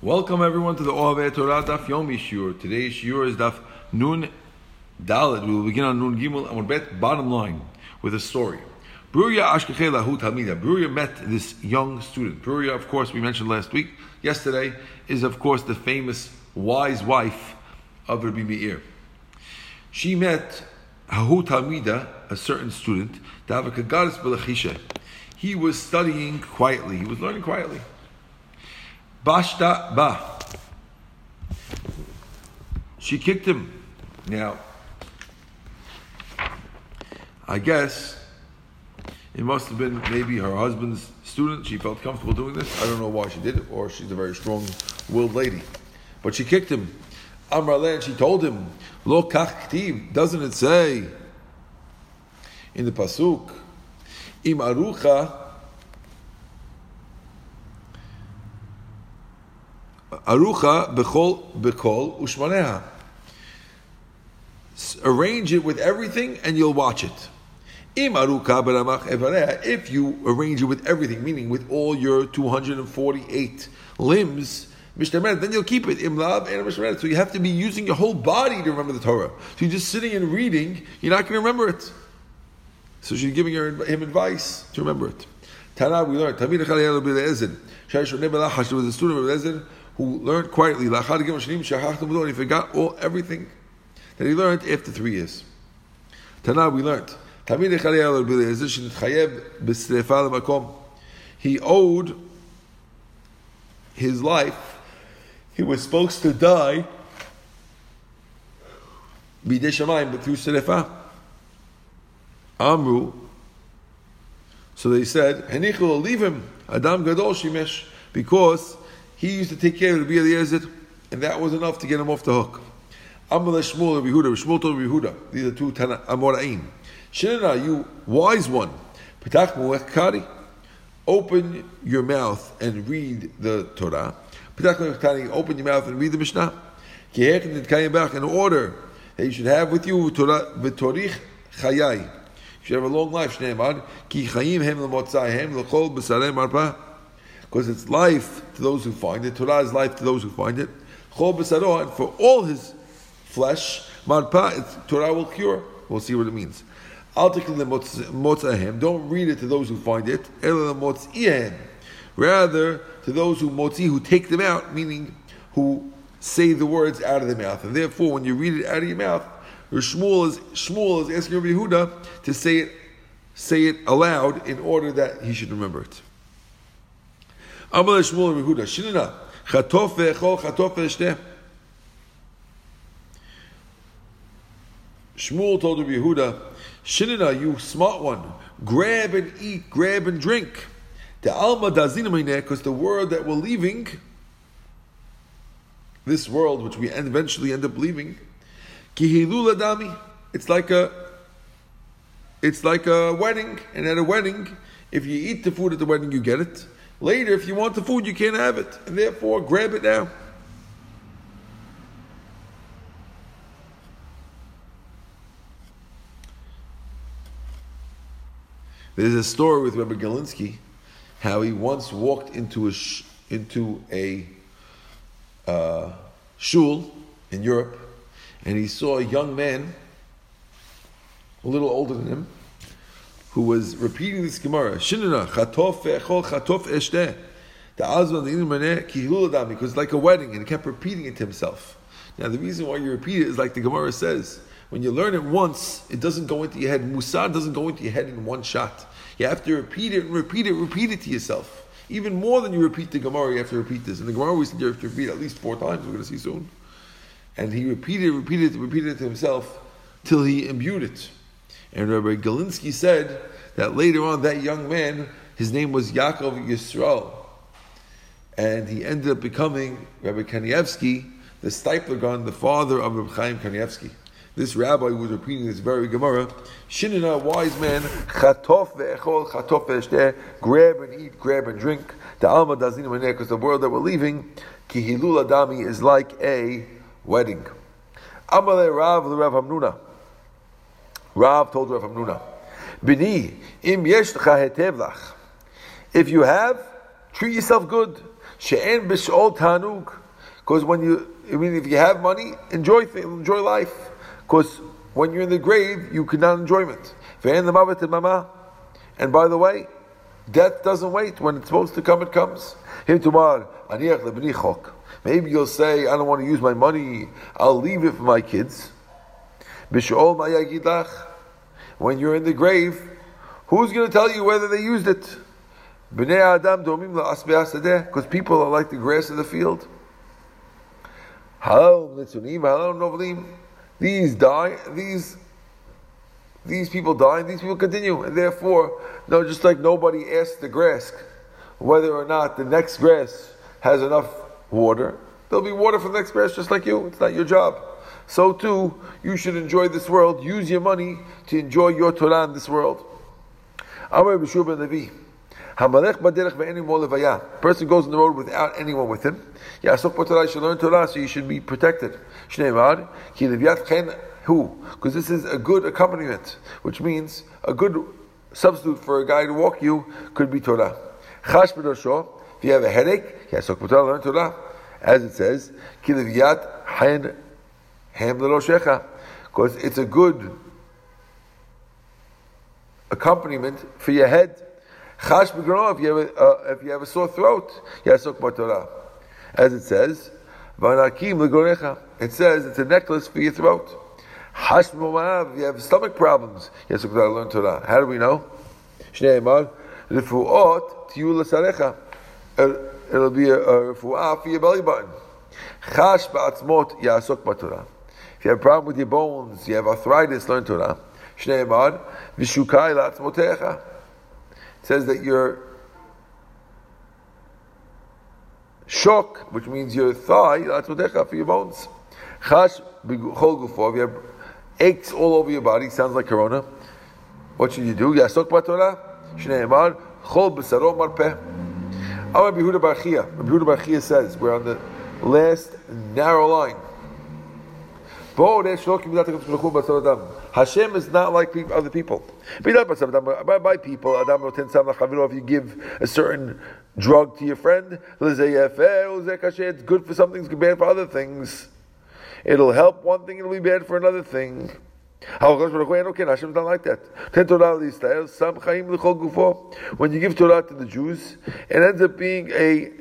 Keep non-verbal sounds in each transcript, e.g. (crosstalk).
Welcome everyone to the Ohavei Torah Daf Yomi Shiur. Today's Shiur is Daf Nun Dalit. We will begin on Nun Gimel and bet bottom line with a story. Bruria Ashkechei Lahu Talmida. Bruria met this young student. Bruria, of course, we mentioned last week, yesterday, is of course the famous wise wife of Rabbi Meir. She met Hahu Talmida, a certain student, Davakagaris Belachisha. He was studying quietly. He was learning quietly. Bashta ba. She kicked him. Now, I guess it must have been maybe her husband's student. She felt comfortable doing this. I don't know why she did it, or she's a very strong-willed lady. But she kicked him. Amrale, and she told him, Lo kach doesn't it say in the pasuk, Im arucha Arucha bechol bekol ushmaneha. Arrange it with everything, and you'll watch it. Im aruka beramach evareha. If you arrange it with everything, meaning with all your 248 limbs, then you'll keep it. Imlav and So you have to be using your whole body to remember the Torah. So you're just sitting and reading, you're not going to remember it. So she's giving her, him advice to remember it. Tana, we learned. Tamid was a student of who learned quietly, he forgot all everything that he learned after three years. Tana, we learned. He owed his life. He was supposed to die but through Serefa. Amru. So they said, Henichel, leave him. Adam Gadol Shimesh. Because he used to take care of the Eliezer, and that was enough to get him off the hook. Amalek Shmuel Rabbi Yehuda, Shmuel told Rabbi these are two Amoraim. Shinana, you wise one, Petach Kari, open your mouth and read the Torah. Petach Kari, open your mouth and read the Mishnah. In order that you should have with you Torah v'torich chayai. You should have a long life. Shneimad ki chayim hem l'motzayhem l'chol b'sarei marpah because it's life to those who find it. Torah is life to those who find it. Chol and for all his flesh, marpa, Torah will cure. We'll see what it means. Don't read it to those who find it. Rather, to those who motzi, who take them out, meaning who say the words out of their mouth. And therefore, when you read it out of your mouth, Shmuel is, Shmuel is asking Rabbi Yehuda to say it, say it aloud in order that he should remember it. Amal Shmuel Rehuda, Shinina, Chatof ve'echol, chatof ve'eshteh. Shmuel told Rabbi Yehuda, Shinina, you smart one, grab and eat, grab and drink. The alma because the world that we're leaving, this world which we eventually end up leaving, kihilula dami. It's like a, it's like a wedding, and at a wedding, if you eat the food at the wedding, you get it. Later, if you want the food, you can't have it. And therefore, grab it now. There's a story with Rabbi Galinsky, how he once walked into a sh- into a uh, shul in Europe, and he saw a young man, a little older than him, who was repeating this Gemara, Shinana, Chatof Echol, Chatof Eshteh. The Azman, the Inimaneh, Kihiluladam, because it's like a wedding, and he kept repeating it to himself. Now, the reason why you repeat it is like the Gemara says, when you learn it once, it doesn't go into your head. Mussar doesn't go into your head in one shot. You have to repeat it and repeat it, repeat it to yourself. Even more than you repeat the Gemara, you have to repeat this. And the Gemara we said you have to repeat at least four times, we're going to see soon. And he repeated, repeated, repeated it to himself till he imbued it. And Rabbi Galinsky said that later on, that young man, his name was Yaakov Yisrael. And he ended up becoming Rabbi Kanievsky, the Steipler Gaon, the father of Rabbi Chaim Kanievsky. This rabbi was repeating this very Gemara. Shinina, wise man, chatof ve'echol, chatof ve'eshteh, grab and eat, grab and drink. The alma dazinu because the world that we're leaving, ki hilul adami is like a wedding. Amale Rav Rav Hamnuna. Rav told Rav Hamnuna, Bini, im yesh hetev. If you have, treat yourself good. She'en b'sh'ol tanug. Because when you, I mean, if you have money, enjoy enjoy life. Because when you're in the grave, you cannot enjoyment. And by the way, death doesn't wait. When it's supposed to come, it comes. Him tomorrow, aniach lebni chok. Maybe you'll say, I don't want to use my money, I'll leave it for my kids. When you're in the grave, who's going to tell you whether they used it? Because people are like the grass of the field. These die, these these people die, and these people continue, and therefore, no, just like nobody asked the grass whether or not the next grass has enough water, there'll be water for the next grass just like you. It's not your job. So too, you should enjoy this world. Use your money to enjoy your Torah in this world. Person goes on the road without anyone with him. Torah should learn Torah, so you should be protected. Who? Because this is a good accompaniment, which means a good substitute for a guy to walk you could be Torah. If you have a headache, learn Torah. As it says, Hain Because it's a good accompaniment for your head. Chash if you have a, uh, if you have a sore throat, yasok b'torah. As it says, v'anakim. It says it's a necklace for your throat. Hash b'momav, if you have stomach problems, yasok b'torah, learn Torah. How do we know? Shnei emar, refu'ot l'sarecha. It'll be a, refu'ah for your belly button. Chash ba'atzmot, b'torah. If you have a problem with your bones, you have arthritis, learn Torah. Shnei emar, v'shukai la'atzmotecha says that your shock, which means your thigh, what for your bones. Chash if you have aches all over your body, sounds like corona. What should you do? Yasok batorah, shneimar, chol b'saro marpeh. Amar Behuda Barchia. Behuda Barchia says, we're on the last narrow line. Hashem is not like other people. By people, if you give a certain drug to your friend, it's good for something, it's bad for other things. It'll help one thing, it'll be bad for another thing. Hashem is not like that. When you give Torah to the Jews, it ends up being a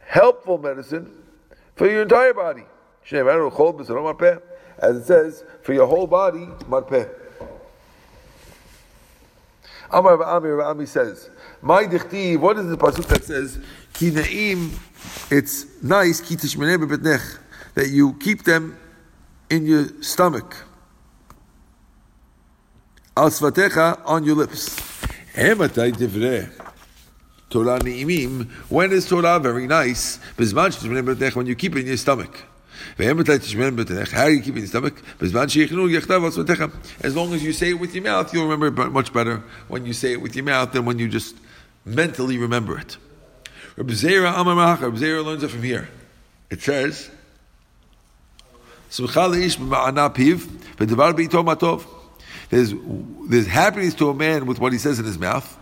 helpful medicine for your entire body as it says, for your whole body, marpeh. Amar Amir Ami says, My dichti, what is the pasuk that says, Ki na'im, it's nice, ki tishmeneh that you keep them in your stomach. Al svatecha, on your lips. Ematay divreh. Torah ni'imim, when is Torah very nice? When you keep it in your stomach. As long as you say it with your mouth, you'll remember it much better when you say it with your mouth than when you just mentally remember it. Rabbi Zera learns it from here. It says, there's, there's happiness to a man with what he says in his mouth,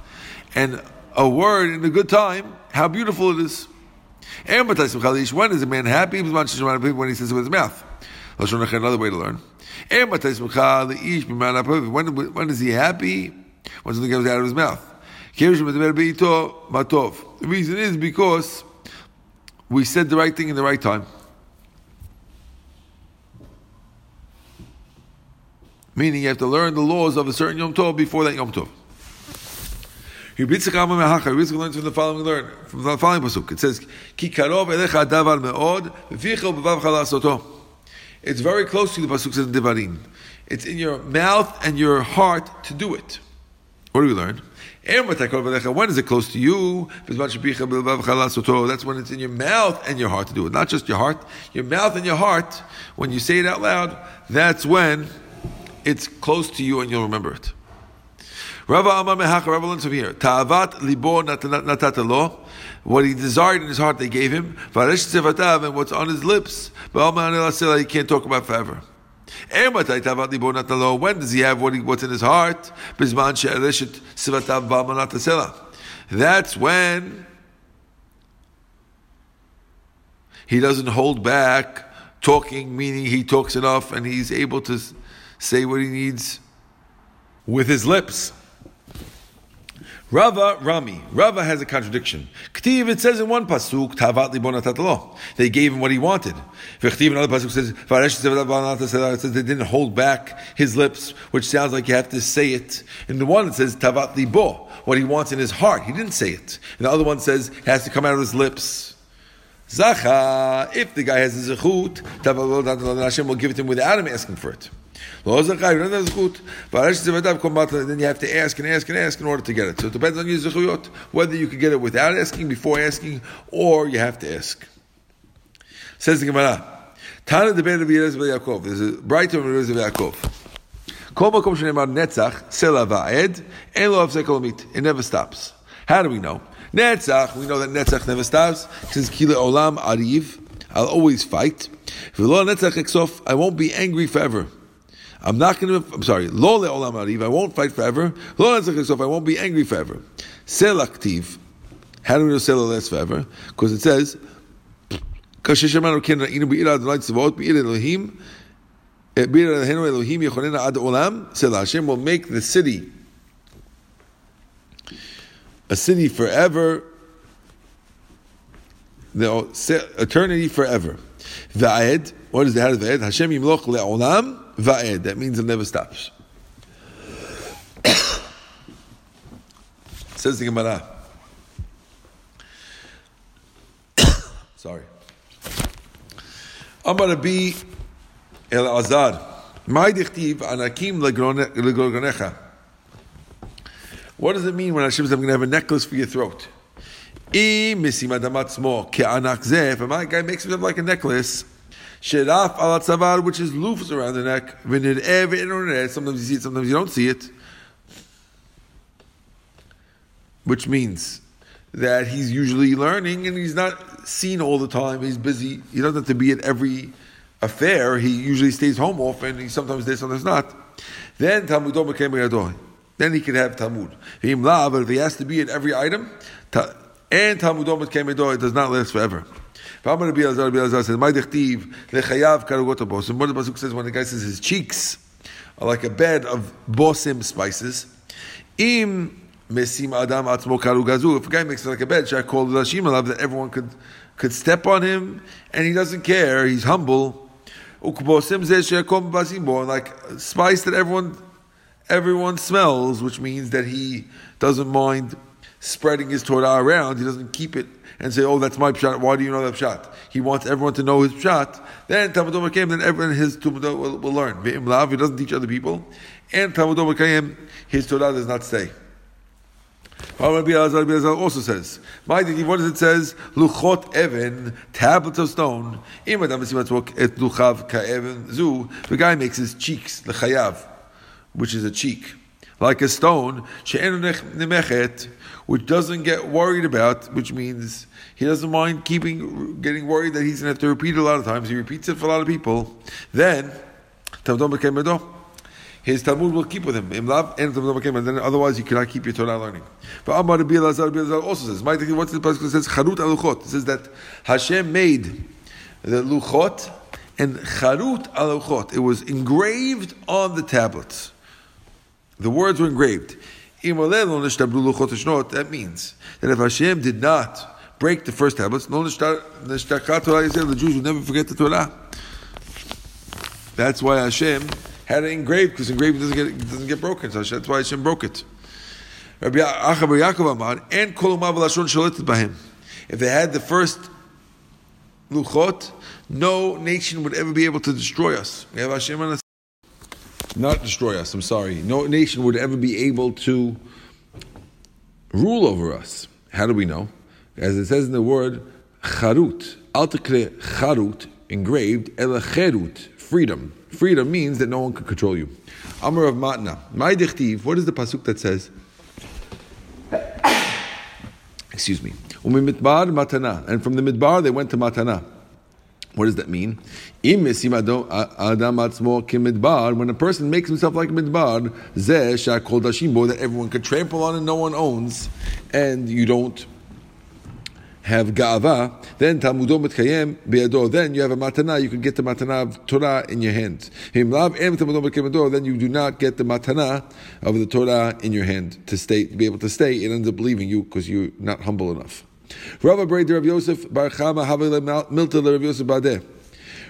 and a word in a good time, how beautiful it is. When is a man happy? When he says it with his mouth. Another way to learn. When, when is he happy? When something comes out of his mouth. The reason is because we said the right thing in the right time. Meaning you have to learn the laws of a certain Yom Tov before that Yom Tov. Yitzchak learns from the following learn from the following pasuk. It says, "Ki karov elecha davar meod, v'vichel b'vav chalasoto." It's very close to the pasuk in Devarim. It's in your mouth and your heart to do it. What do we learn? When is it close to you? That's when it's in your mouth and your heart to do it. Not just your heart, your mouth and your heart. When you say it out loud, that's when it's close to you and you'll remember it. Rava Amar Mehacha, Rava learns from here. Ta'avat libo natatalo. What he desired in his heart, they gave him. Varesh tzevatav, and what's on his lips. He can't talk about forever. When does he have what he, what's in his heart? That's when he doesn't hold back talking, meaning he talks enough and he's able to say what he needs with his lips. Rava Rami. Rava has a contradiction. Ktiv, it says in one pasuk, Tavat They gave him what he wanted. V'chtiv, another pasuk says, it says they didn't hold back his lips, which sounds like you have to say it. In the one it says, Tavat libo, what he wants in his heart. He didn't say it. And the other one says, it has to come out of his lips. Zacha, if the guy has a zechut, Hashem will give it to him without him asking for it. Then you have to ask and ask and ask in order to get it. So it depends on your zechuyot, whether you can get it without asking, before asking, or you have to ask. Says the Gemara, Tana de Ben of Yaakov. Yaakov. There's a brighter of Yaakov. Kol makom shenemar netzach sela va'ed en lo It never stops. How do we know? Netzach, we know that Netzach never stops. Since Kila Olam Ariv, I'll always fight. V'lo Netzach Eksof, I won't be angry forever. I'm not going to, I'm sorry, Lo Olam Ariv, I won't fight forever. Lo Netzach Eksof, I won't be angry forever. Selaktiv, how do we know Sela lasts forever? Because it says, Kasheshamanu ken ra'inu be'ira Adonai tzivot be'ira Elohim, eh, be'ira Elohim yechonena ad olam, Sela Hashem will make the city a city forever, the eternity forever. Va'ed, what is the head of Va'ed? Hashem yimloch le'olam va'ed. That means it never stops. (coughs) Says the Gemara. (coughs) Sorry. Amar Rabbi El Azar. My dichtiv anakim legronecha. What does it mean when Hashem says, I'm going to have a necklace for your throat? If a guy makes himself like a necklace, Sheraf al tzavar, which is loofs around the neck. Sometimes you see it, sometimes you don't see it. Which means that he's usually learning and he's not seen all the time. He's busy. He doesn't have to be at every affair. He usually stays home often. He's sometimes there, sometimes not. Then Talmudom became a then he can have Talmud. But if he has to be in every item, and Talmud Omet it does not last forever. Says, My dechtiv lechayav karugot bosim. What the pasuk says when the guy says his cheeks are like a bed of bosim spices. Im mesim adam atzmo karugazu. If a guy makes it like a bed, should I call the Lashim that everyone could could step on him, and he doesn't care. He's humble. Like spice that everyone everyone smells, which means that he doesn't mind spreading his Torah around. He doesn't keep it and say, "Oh, that's my pshat." Why do you know that pshat? He wants everyone to know his pshat. Then Talmud came. Then everyone his Talmud will, will learn. Ve'im he doesn't teach other people, and Talmud his Torah does not stay. Also says, "My what does it says? Luchot even tablets of stone. The guy makes his cheeks lechayav which is a cheek, like a stone, which doesn't get worried about, which means he doesn't mind keeping getting worried that he's going to have to repeat it a lot of times. He repeats it for a lot of people. Then, his Talmud will keep with him. And then otherwise you cannot keep your Torah learning. But Amar also says, what's the passage says? Charut aluchot. It says that Hashem made the luchot and charut aluchot. It was engraved on the tablets. The words were engraved. That means that if Hashem did not break the first tablets, the Jews would never forget the Torah. That's why Hashem had it engraved, because engraving doesn't get, doesn't get broken. So that's why Hashem broke it. Rabbi Yaakov Amar, and If they had the first luchot, no nation would ever be able to destroy us. We have Hashem on us not destroy us, I'm sorry. No nation would ever be able to rule over us. How do we know? As it says in the word charut, altakre charut, engraved, elacherut, freedom. Freedom means that no one can control you. Amar of Matna. My dichtiv, what is the pasuk that says? (coughs) Excuse me. Umimidbar matana. And from the midbar they went to matana. What does that mean? When a person makes himself like midbar, that everyone could trample on and no one owns, and you don't have ga'ava, then Talmudo mitkayem be'ado. Then you have a matana. You can get the matana of Torah in your hand. Then you do not get the matana of the Torah in your hand to stay to be able to stay. It ends up leaving you because you're not humble enough. Rava Breder Rav Yosef Bar Chama Havele Milta Rav Yosef Badeh.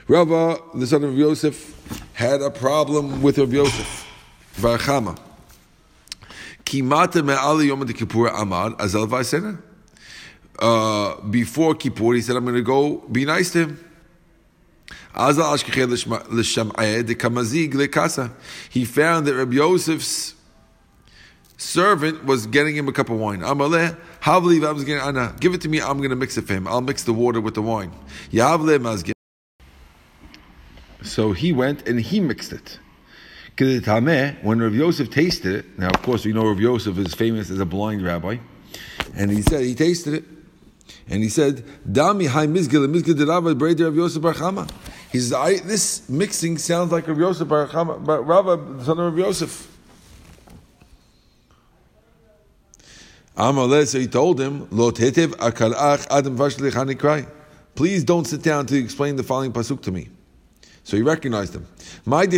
Rava, the son of Yosef, had a problem with Rav Yosef Bar Chama. Kimata me'ali yom kippur azal v'asena. Uh, before Kippur, he said, I'm going to go be nice to him. He found that Rabbi Yosef's servant was getting him a cup of wine. Give it to me, I'm going to mix it for him. I'll mix the water with the wine. So he went and he mixed it. When Rav Yosef tasted it, now of course we know Rav Yosef is famous as a blind rabbi, and he said he tasted it, and he said, "Dami hai mizgil mizgil Rav Yosef Bar Chama." He says, "This mixing sounds like Rav Yosef Bar Chama, Rava, the son of Rav Yosef." Amaleh, so he told him, "Lo tetev akarach adam vashlich cry. Please don't sit down to explain the following pasuk to me. So he recognized him. What's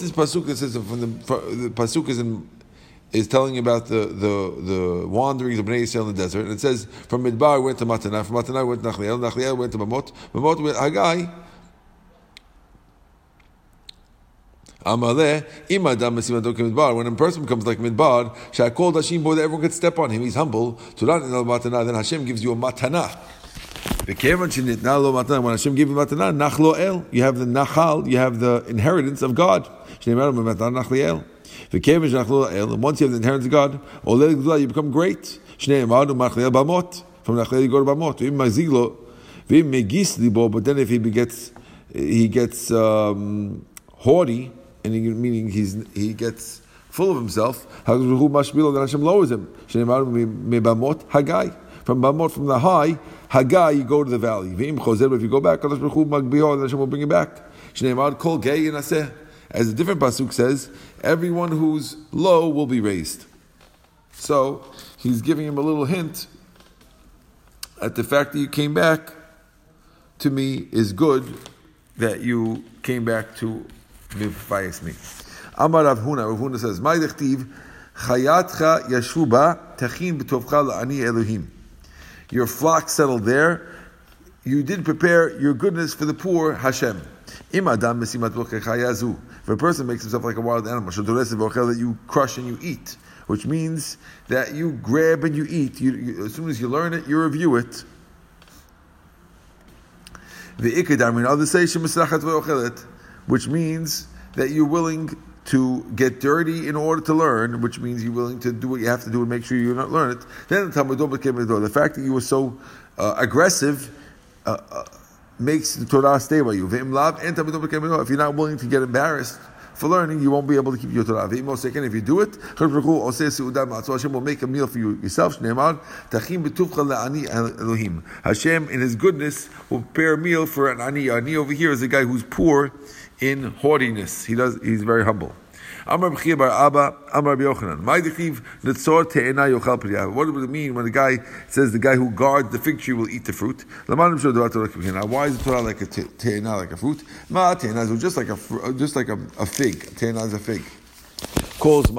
this pasuk that says from the, the pasuk is in is telling about the, the, the wanderings of Bnei Yisrael in the desert. And it says, from Midbar went to Matana, from Matana went to Nachliel, Nachliel went to Bamot, Bamot went to Haggai. Amaleh. When a person becomes like midbar, shakol dashim boy that everyone could step on him. He's humble. In matana, then Hashem gives you a matana. When Hashem gives you matana, nachlo el. You have the nachal. You have the inheritance of God. Once you have the inheritance of God, you become great. From Nachliel you go to Bamot. But then if he gets, he gets um, haughty, and meaning he's, he gets full of himself, then Hashem lowers him. From Bamot, from the high, Haggai, you go to the valley. If you go back, Hashem will bring you back. As a different pasuk says, everyone who's low will be raised. So he's giving him a little hint at the fact that you came back to me is good that you came back to mivayis me. Amar Rav Huna, Rav Huna says, "My dechtiv chayatcha yashuba tachin b'tovcha la'ani Elohim." Your flock settled there. You did prepare your goodness for the poor, Hashem. Im adam if a person makes himself like a wild animal, that you crush and you eat, which means that you grab and you eat. You, you, as soon as you learn it, you review it. The ikadarmin other say which means that you're willing to get dirty in order to learn, which means you're willing to do what you have to do and make sure you don't learn it. Then the Talmud became the fact that you were so uh, aggressive. Uh, uh, makes the Torah stay by you. If you're not willing to get embarrassed for learning, you won't be able to keep your Torah. If you do it, Hashem will make a meal for you yourself. Hashem, in His goodness, will prepare a meal for an ani. Ani over here is a guy who's poor in haughtiness. He does. He's very humble. What does it mean when the guy says the guy who guards the fig tree will eat the fruit? Why is Torah like a te'ena, like a fruit? Just like a just like a, a fig. Te'ena is a fig. Calls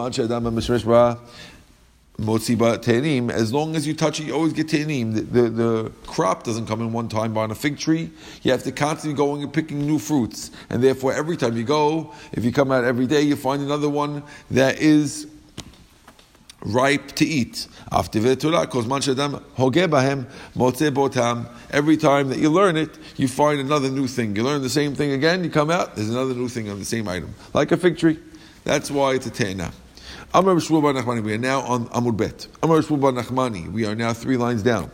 Motziba te'anim, as long as you touch it, you always get te'anim. The, the, the, crop doesn't come in one time, on a fig tree, you have to constantly going and picking new fruits. And therefore, every time you go, if you come out every day, you find another one that is ripe to eat. After. Every time that you learn it, you find another new thing. You learn the same thing again, you come out, there's another new thing on the same item. Like a fig tree. That's why it's a te'ana. Amar Shmuel Bar Nachmani. We are now on Amud Bet. Amar Shmuel Bar Nachmani. We are now three lines down.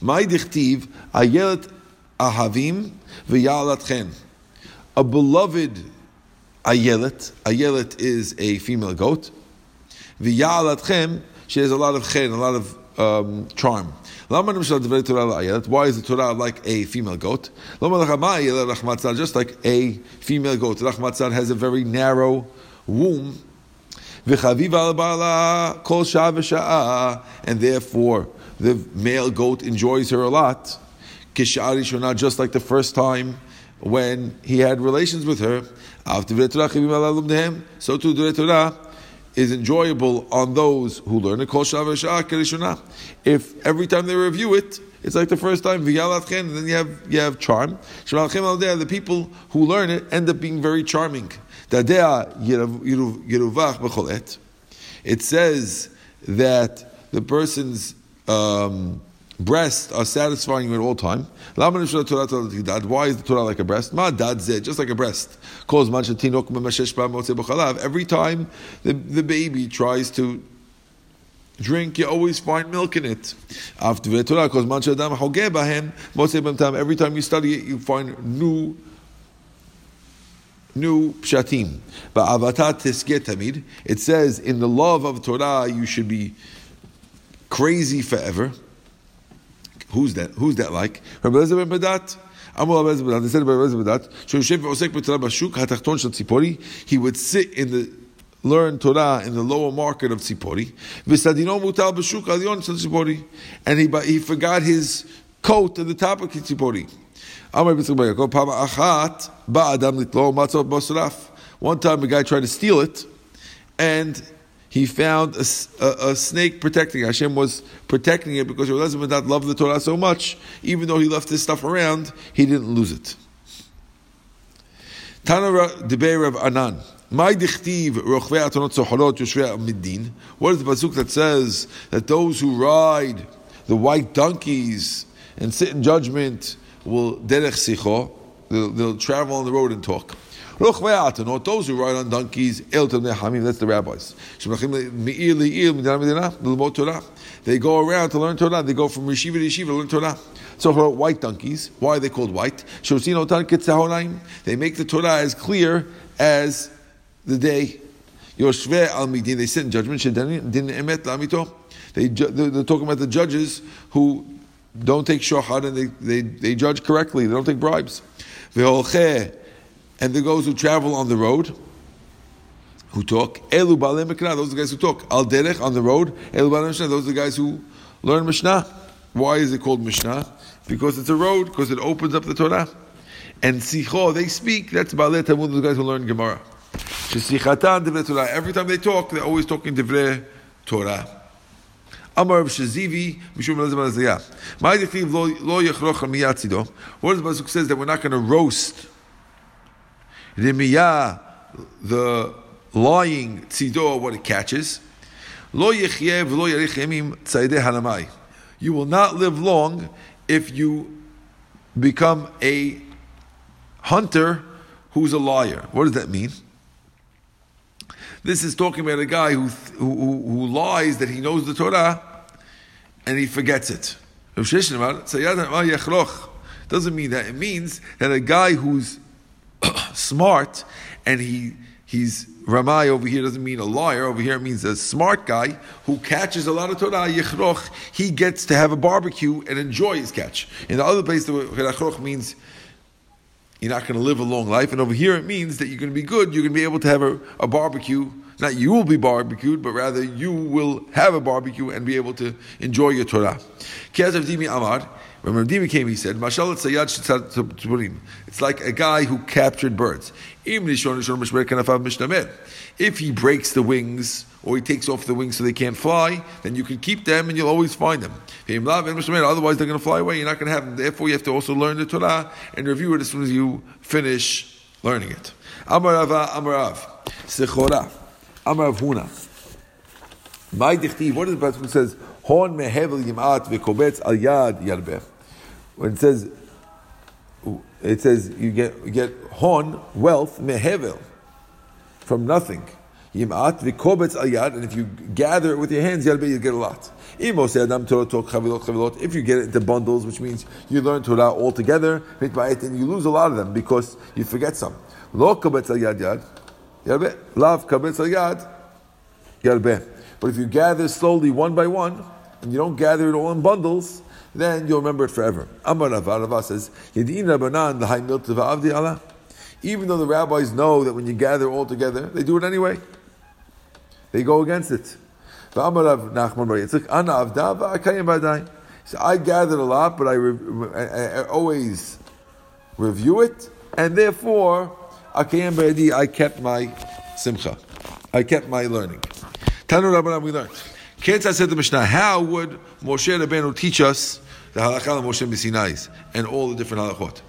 My dichtiv ayelet ahavim v'yalatchen. A beloved ayelet. Ayelet is a female goat. V'yalatchem. She has a lot of chen, a lot of um, charm. Why is the Torah like a female goat? Just like a female goat. Rachmatzar has a very narrow womb And therefore, the male goat enjoys her a lot. Kishari just like the first time when he had relations with her. So too the Torah is enjoyable on those who learn it. If every time they review it, it's like the first time, and then you have you have charm. The people who learn it end up being very charming. It says that the person's um, breasts are satisfying at all time. Why is the Torah like a breast? Just like a breast. Every time the, the baby tries to drink, you always find milk in it. After the Torah, because Every time you study it, you find new new pshatim. Tamid. It says in the love of Torah you should be crazy forever. Who's that? Who's that like? Rabbi. He would sit in the learn Torah in the lower market of Tzipori. And he, he forgot his coat at the top of Tzipori. One time a guy tried to steal it, and he found a, a, a, snake protecting it. Hashem was protecting it because Elazar did not love the Torah so much, even though he left his stuff around, he didn't lose it. Tana Debeir of Anan. My dichtiv rochvei atonot yoshvei. What is the pasuk that says that those who ride the white donkeys and sit in judgment will derech sicho? They'll, they'll travel on the road and talk. Those who ride on donkeys. That's the rabbis. They go around to learn Torah. They go from yeshiva to yeshiva to learn Torah. So for white donkeys, why are they called white? They make the Torah as clear as the day they sit in judgment, they're talking about the judges who don't take shahad and they, they, they judge correctly, they don't take bribes. And the those who travel on the road, who talk, Elu those are the guys who talk. Al Derech on the road, Elu Balim those are the guys who learn Mishnah. Why is it called Mishnah? Because it's a road, because it opens up the Torah. And Sicho, they speak, that's Balei Talmud, those guys who learn Gemara. Every time they talk, they're always talking divrei Torah. Amar of Shazivi, Mishum Elazar Azayah. My deceive lo yechroch miyatzido. What does pasuk says that we're not going to roast the miyah, the lying tzido, what it catches. Lo yechyev lo yarich yemim tzayde hanamai. You will not live long if you become a hunter who's a liar. What does that mean? This is talking about a guy who, who, who lies that he knows the Torah and he forgets it. Doesn't mean that. It means that a guy who's (clears throat) smart and he he's Ramai over here doesn't mean a liar. Over here it means a smart guy who catches a lot of Torah. He gets to have a barbecue and enjoy his catch. In the other place, the Yechroch means you're not going to live a long life. And over here, it means that you're going to be good. You're going to be able to have a, a barbecue. Not you will be barbecued, but rather you will have a barbecue and be able to enjoy your Torah. Amar, when Rav came, he said, It's like a guy who captured birds. If he breaks the wings, or he takes off the wings so they can't fly, then you can keep them and you'll always find them. Otherwise, they're going to fly away. You're not going to have them. Therefore, you have to also learn the Torah and review it as soon as you finish learning it. Amarav, Amarav, Sechora, Amarav Huna. My dichtiv, what is the passage says? Hon mehevel yimat v'kobetz al yad yarbeh. When it says, it says you get you get hon wealth mehevel from nothing. Yimat v'kobetz ayad, and if you gather it with your hands, you'll get a lot. If you get it into bundles, which means you learn Torah all together, and you lose a lot of them because you forget some. Lo kobetz ayad yad, lav kobetz ayad yarbeh. But if you gather slowly one by one, and you don't gather it all in bundles, then you'll remember it forever. Amar Rav says. Even though the rabbis know that when you gather all together, they do it anyway. They go against it. So I gathered a lot, but I, re- I always review it, and therefore, I kept my simcha. I kept my learning. Tanu Rabbanan, we learned. Ketz said the Mishnah, how would Moshe Rabbeinu teach us the halakha of Moshe B'Sinai and all the different halachot?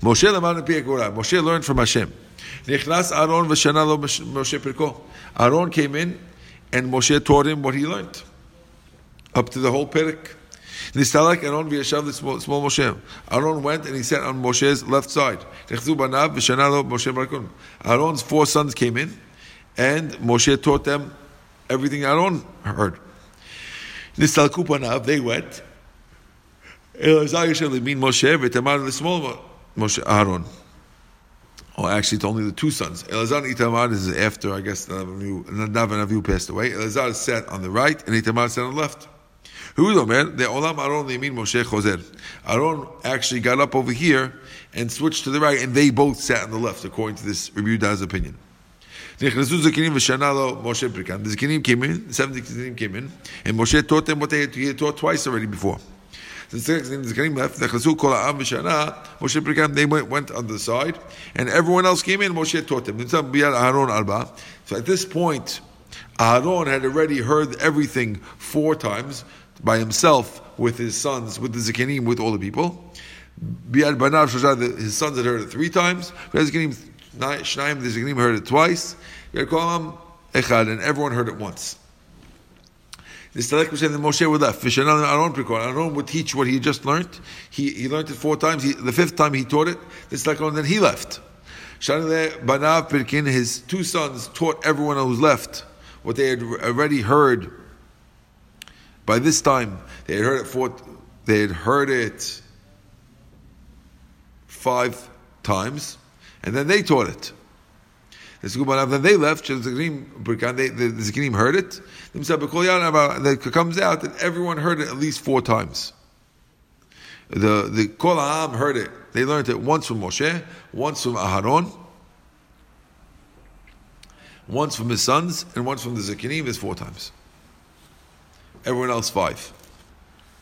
Moshe Moshe learned from Hashem. Nichnas Aaron v'shana Moshe Pirko. Aaron came in and Moshe taught him what he learned. Up to the whole Perik. Nistalak Aaron v'yashav the small, small Moshe. Aaron went and he sat on Moshe's left side. Moshe. Aaron's four sons came in and Moshe taught them everything Aaron heard. Nistalku panav, they went. Elazar Yishel mean Moshe v'tamar the small Moshe Aaron. Oh, actually, it's only the two sons. Elazar and Itamar is after, I guess, Nadav and Avihu passed away. Elazar sat on the right, and Itamar sat on the left. Who man? The Olam Aaron mean Moshe Choser. Aaron actually got up over here and switched to the right, and they both sat on the left, according to this Rabbi Yuda's opinion. The Zakinim came in, the 70 Zakinim came in, and Moshe taught them what they had taught twice already before. The Zakanim left. Moshe Brikam, they went, went on the side, and everyone else came in. Moshe taught them. So at this point, Aaron had already heard everything four times by himself with his sons, with the Zakanim, with all the people. His sons had heard it three times. The Zakanim, the Zakanim heard it twice. Echad, And everyone heard it once. This Talek was saying that Moshe would left. Aaron Aaron would teach what he just learned. He, he learned it four times. He, the fifth time he taught it. This Talek and then he left. Banav Pirkin, his two sons, taught everyone who was left what they had already heard. By this time, they had heard it four, they had heard it five times, and then they taught it. Then they left. The, Zikanim heard it. It comes out that everyone heard it at least four times. The the Kol Ha'am heard it. They learned it once from Moshe, once from Aharon, once from his sons, and once from the Zikanim is four times. Everyone else five.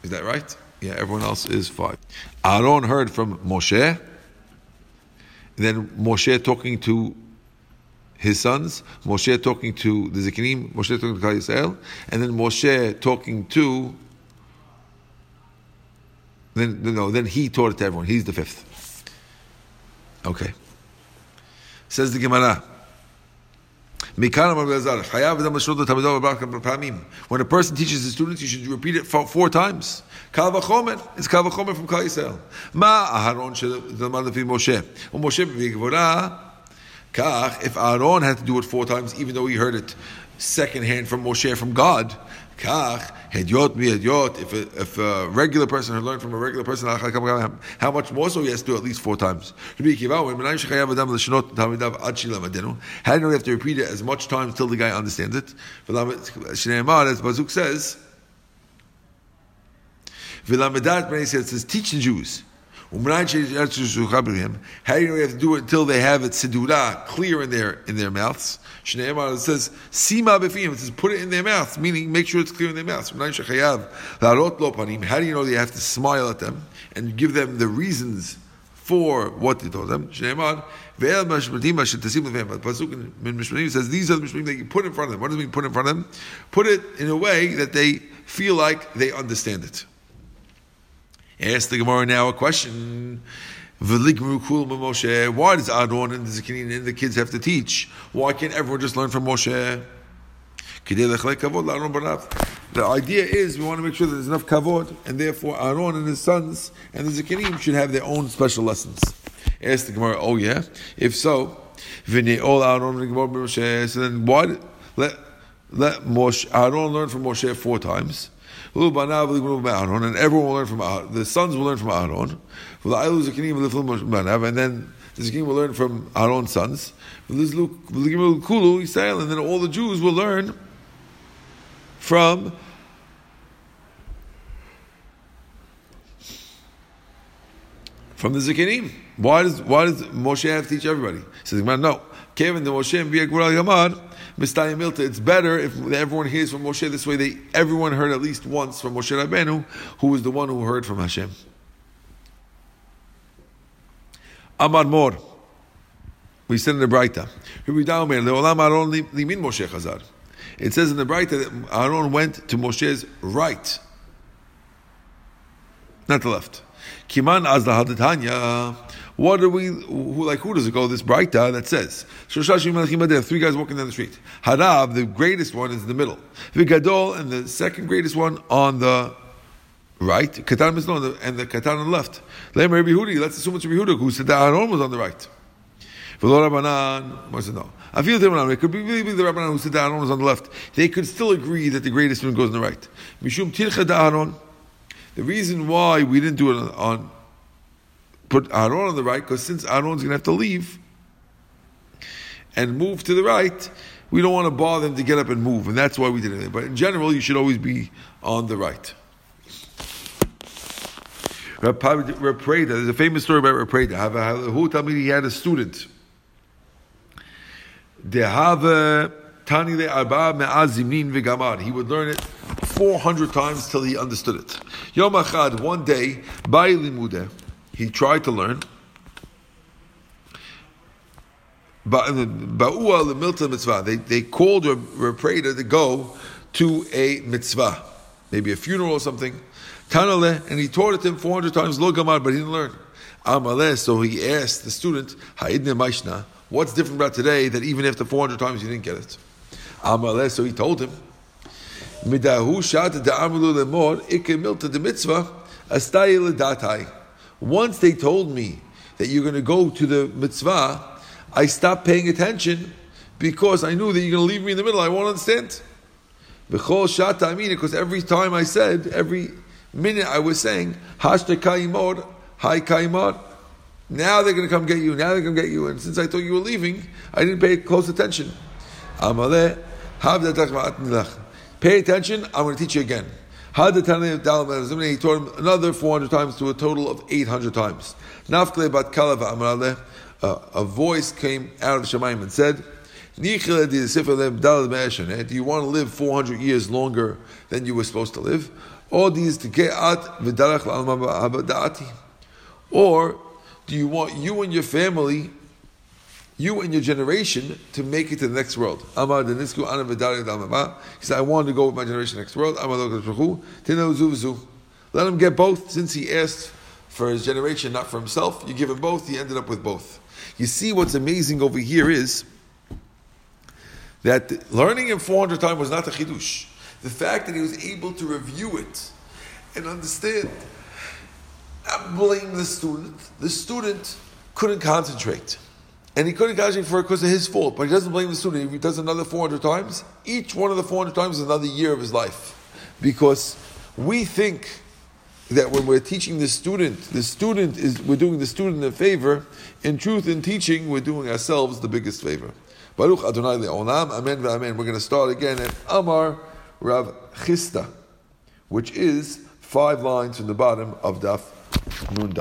Is that right? Yeah, everyone else is five. Aaron heard from Moshe, then Moshe talking to his sons, Moshe talking to the Zikanim, Moshe talking to Klal Yisrael, and then Moshe talking to. Then no, then he taught it to everyone. He's the fifth. Okay. Says the Gemara. When a person teaches his students, you should repeat it four, times. It's kal from Klal Yisrael. Ma Aharon Moshe. Moshe if Aaron had to do it four times, even though he heard it secondhand from Moshe, from God, Kach, Hedyot mi Hedyot, if a, if a regular person had learned from a regular person, how much more so he has to do at least four times? How do you know have to repeat it as much times till the guy understands it? As pasuk says, Vilamedat says, teach the Jews. How do you know you have to do it until they have it sidura clear in their in their mouths? It says sima befim. It says put it in their mouths, meaning make sure it's clear in their mouths. How do you know they have to smile at them and give them the reasons for what they told them? Pasuk says these are the mishpatim that you put in front of them. What does it mean put in front of them? Put it in a way that they feel like they understand it. Ask the Gemara now a question. Why does Aaron and the Zakanin and the kids have to teach? Why can't everyone just learn from Moshe? The idea is we want to make sure that there's enough kavod, and therefore Aaron and his sons and the Zakanim should have their own special lessons. Ask the Gemara, oh yeah? If so, so then why let let Moshe Aaron learn from Moshe four times? And everyone will learn from Aaron. The sons will learn from Aaron. And then the Zakim will learn from Aaron's sons. And then all the Jews will learn from From the Zikanim. Why does why does Moshe have to teach everybody? He says, no. Kevin the Moshe and Yamad, Mistaya Milta, it's better if everyone hears from Moshe this way. They everyone heard at least once from Moshe Rabbeinu, who was the one who heard from Hashem. Amar Mor. We said in the Braita. It says in the Braita that Aaron went to Moshe's right, not the left. Kiman az. What are we? Who, like who does it go? This Braita that says three guys walking down the street. Harav, the greatest one, is in the middle. Vigadol, and the second greatest one on the right. Katan Misno, and the Katan on the left. Lem Rabbi Hudi. Let's assume it's Rabbi Huda who said that Aaron was on the right. V'lo Rabbanan, said no. Feel different. It could be the Rabbanan who said that Aaron was on the left. They could still agree that the greatest one goes on the right. Mishum Tircha Aaron. The reason why we didn't do it on, on put Aaron on the right, because since Aaron's going to have to leave and move to the right, we don't want to bother them to get up and move, and that's why we did it. But in general, you should always be on the right. Rapreda, there's a famous story about Rapreda. Who told me he had a student? He would learn it 400 times till he understood it. One day, he tried to learn. Ba'ua the mitzvah. They, they called a Preda to go to a mitzvah, maybe a funeral or something. Tanale, and he taught it to him 400 times, lo gamar, but he didn't learn. Amaleh, so he asked the student, Ha'idne Maishna, what's different about today that even after 400 times you didn't get it? Amaleh, so he told him, Midahu shat da'amulu lemor, ikke milta de mitzvah, astay datai. Once they told me that you're going to go to the mitzvah, I stopped paying attention because I knew that you're going to leave me in the middle. I won't understand. Because every time I said, every minute I was saying, Hashta kaimor, hi kaimor. Now they're going to come get you. Now they're going to get you. And since I thought you were leaving, I didn't pay close attention. Pay attention. I'm going to teach you again. He taught him another 400 times to a total of 800 times. Uh, a voice came out of Shemaim and said, Do you want to live 400 years longer than you were supposed to live? Or do you want you and your family you and your generation to make it to the next world. He said, I want to go with my generation next world. Let him get both, since he asked for his generation, not for himself. You give him both, he ended up with both. You see what's amazing over here is that learning him 400 times was not a chidush. The fact that he was able to review it and understand, not blame the student. The student couldn't concentrate. And he couldn't concentrate for it because of his fault, but he doesn't blame the student. If he does another 400 times, each one of the 400 times is another year of his life. Because we think that when we're teaching the student, the student is, we're doing the student a favor. In truth, in teaching, we're doing ourselves the biggest favor. Baruch Adonai le'olam, amen amen. We're going to start again at Amar Rav Chisda, which is five lines from the bottom of Daf Nun.